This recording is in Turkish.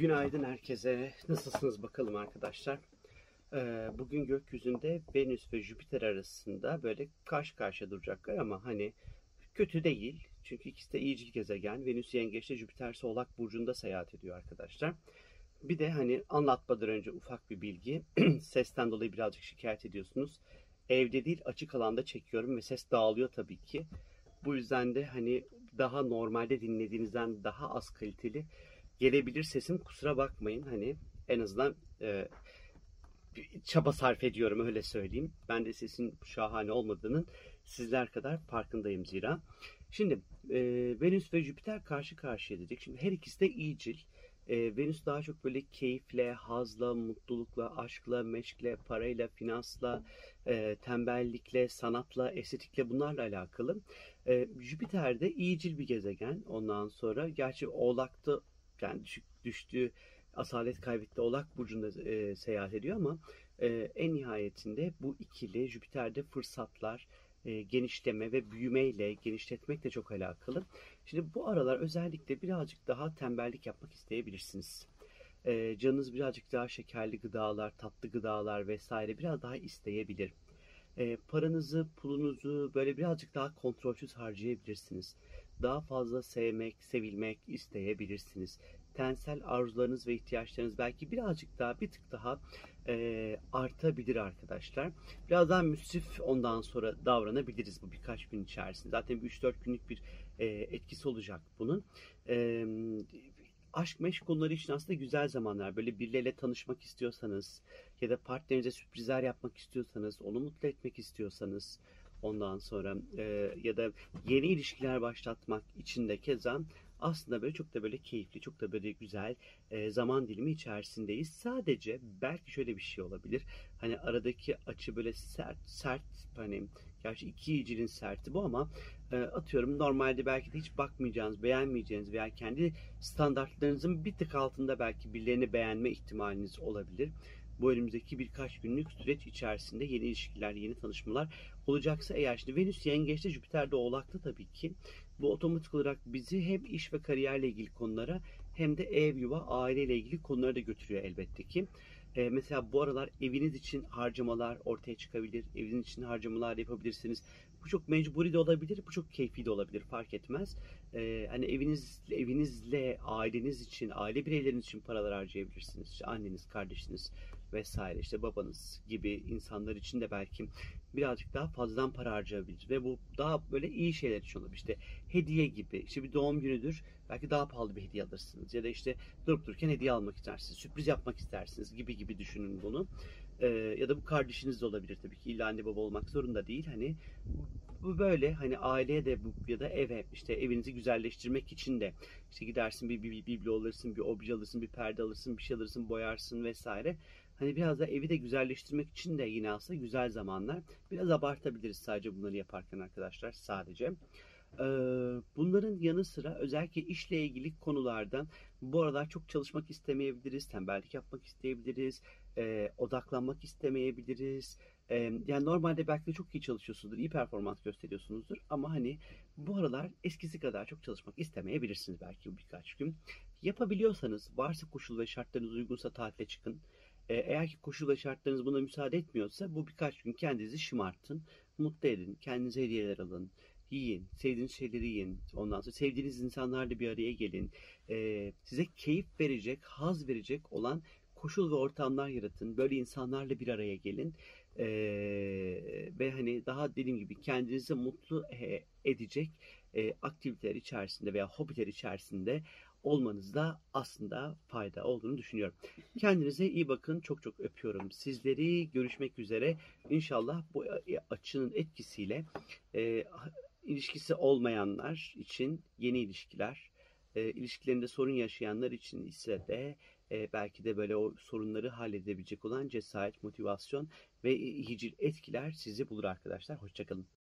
Günaydın herkese. Nasılsınız bakalım arkadaşlar? Ee, bugün gökyüzünde Venüs ve Jüpiter arasında böyle karşı karşıya duracaklar ama hani kötü değil. Çünkü ikisi de iyicil gezegen. Venüs yengeçte, Jüpiter ise oğlak burcunda seyahat ediyor arkadaşlar. Bir de hani anlatmadan önce ufak bir bilgi. Sesten dolayı birazcık şikayet ediyorsunuz. Evde değil açık alanda çekiyorum ve ses dağılıyor tabii ki. Bu yüzden de hani daha normalde dinlediğinizden daha az kaliteli gelebilir sesim. Kusura bakmayın hani en azından e, çaba sarf ediyorum öyle söyleyeyim. Ben de sesin şahane olmadığının sizler kadar farkındayım zira. Şimdi e, Venüs ve Jüpiter karşı karşıya dedik. Şimdi her ikisi de iyicil. E, Venüs daha çok böyle keyifle, hazla, mutlulukla, aşkla, meşkle, parayla, finansla, e, tembellikle, sanatla, estetikle bunlarla alakalı. E, Jüpiter de iyicil bir gezegen. Ondan sonra gerçi Oğlak'ta yani düşük, düştüğü asalet kaybetti Oğlak Burcu'nda e, seyahat ediyor ama e, en nihayetinde bu ikili Jüpiter'de fırsatlar, e, genişleme ve büyümeyle, genişletmekle çok alakalı. Şimdi bu aralar özellikle birazcık daha tembellik yapmak isteyebilirsiniz. E, canınız birazcık daha şekerli gıdalar, tatlı gıdalar vesaire biraz daha isteyebilir. E, paranızı, pulunuzu böyle birazcık daha kontrolsüz harcayabilirsiniz. Daha fazla sevmek, sevilmek isteyebilirsiniz. Tensel arzularınız ve ihtiyaçlarınız belki birazcık daha, bir tık daha e, artabilir arkadaşlar. Biraz daha müsrif ondan sonra davranabiliriz bu birkaç gün içerisinde. Zaten 3-4 günlük bir e, etkisi olacak bunun. E, aşk meşk konuları için aslında güzel zamanlar. Böyle birileriyle tanışmak istiyorsanız ya da partnerinize sürprizler yapmak istiyorsanız, onu mutlu etmek istiyorsanız ondan sonra e, ya da yeni ilişkiler başlatmak için de keza aslında böyle çok da böyle keyifli, çok da böyle güzel e, zaman dilimi içerisindeyiz. Sadece belki şöyle bir şey olabilir. Hani aradaki açı böyle sert, sert hani gerçi iki iyicilin serti bu ama e, atıyorum normalde belki de hiç bakmayacağınız, beğenmeyeceğiniz veya kendi standartlarınızın bir tık altında belki birilerini beğenme ihtimaliniz olabilir bu önümüzdeki birkaç günlük süreç içerisinde yeni ilişkiler, yeni tanışmalar olacaksa eğer şimdi Venüs yengeçte Jüpiter de oğlakta tabii ki bu otomatik olarak bizi hem iş ve kariyerle ilgili konulara hem de ev, yuva, aileyle ilgili konulara da götürüyor elbette ki. Ee, mesela bu aralar eviniz için harcamalar ortaya çıkabilir. Eviniz için harcamalar yapabilirsiniz. Bu çok mecburi de olabilir, bu çok keyfi de olabilir fark etmez. Ee, hani eviniz evinizle aileniz için, aile bireyleriniz için paralar harcayabilirsiniz. İşte anneniz, kardeşiniz vesaire işte babanız gibi insanlar için de belki birazcık daha fazladan para harcayabilir ve bu daha böyle iyi şeyler için olabilir. İşte hediye gibi işte bir doğum günüdür belki daha pahalı bir hediye alırsınız ya da işte durup dururken hediye almak istersiniz, sürpriz yapmak istersiniz gibi gibi düşünün bunu. Ee, ya da bu kardeşiniz de olabilir tabii ki illa anne baba olmak zorunda değil. Hani bu böyle hani aileye de bu ya da eve işte evinizi güzelleştirmek için de işte gidersin bir, bir, bir biblo alırsın, bir obje alırsın, bir perde alırsın, bir şey alırsın, boyarsın vesaire. Hani biraz da evi de güzelleştirmek için de yine aslında güzel zamanlar. Biraz abartabiliriz sadece bunları yaparken arkadaşlar sadece. Bunların yanı sıra özellikle işle ilgili konulardan bu aralar çok çalışmak istemeyebiliriz, tembellik yapmak isteyebiliriz, odaklanmak istemeyebiliriz. Yani normalde belki de çok iyi çalışıyorsunuzdur, iyi performans gösteriyorsunuzdur ama hani bu aralar eskisi kadar çok çalışmak istemeyebilirsiniz belki birkaç gün. Yapabiliyorsanız, varsa koşul ve şartlarınız uygunsa tatile çıkın. Eğer ki koşul şartlarınız buna müsaade etmiyorsa bu birkaç gün kendinizi şımartın, mutlu edin, kendinize hediyeler alın, yiyin, sevdiğiniz şeyleri yiyin. Ondan sonra sevdiğiniz insanlarla bir araya gelin. Ee, size keyif verecek, haz verecek olan koşul ve ortamlar yaratın. Böyle insanlarla bir araya gelin. Ee, ve hani daha dediğim gibi kendinizi mutlu edecek e, aktiviteler içerisinde veya hobiler içerisinde olmanızda aslında fayda olduğunu düşünüyorum. Kendinize iyi bakın. Çok çok öpüyorum sizleri. Görüşmek üzere. İnşallah bu açının etkisiyle e, ilişkisi olmayanlar için yeni ilişkiler, e, ilişkilerinde sorun yaşayanlar için ise de e, belki de böyle o sorunları halledebilecek olan cesaret, motivasyon ve hicil etkiler sizi bulur arkadaşlar. Hoşçakalın.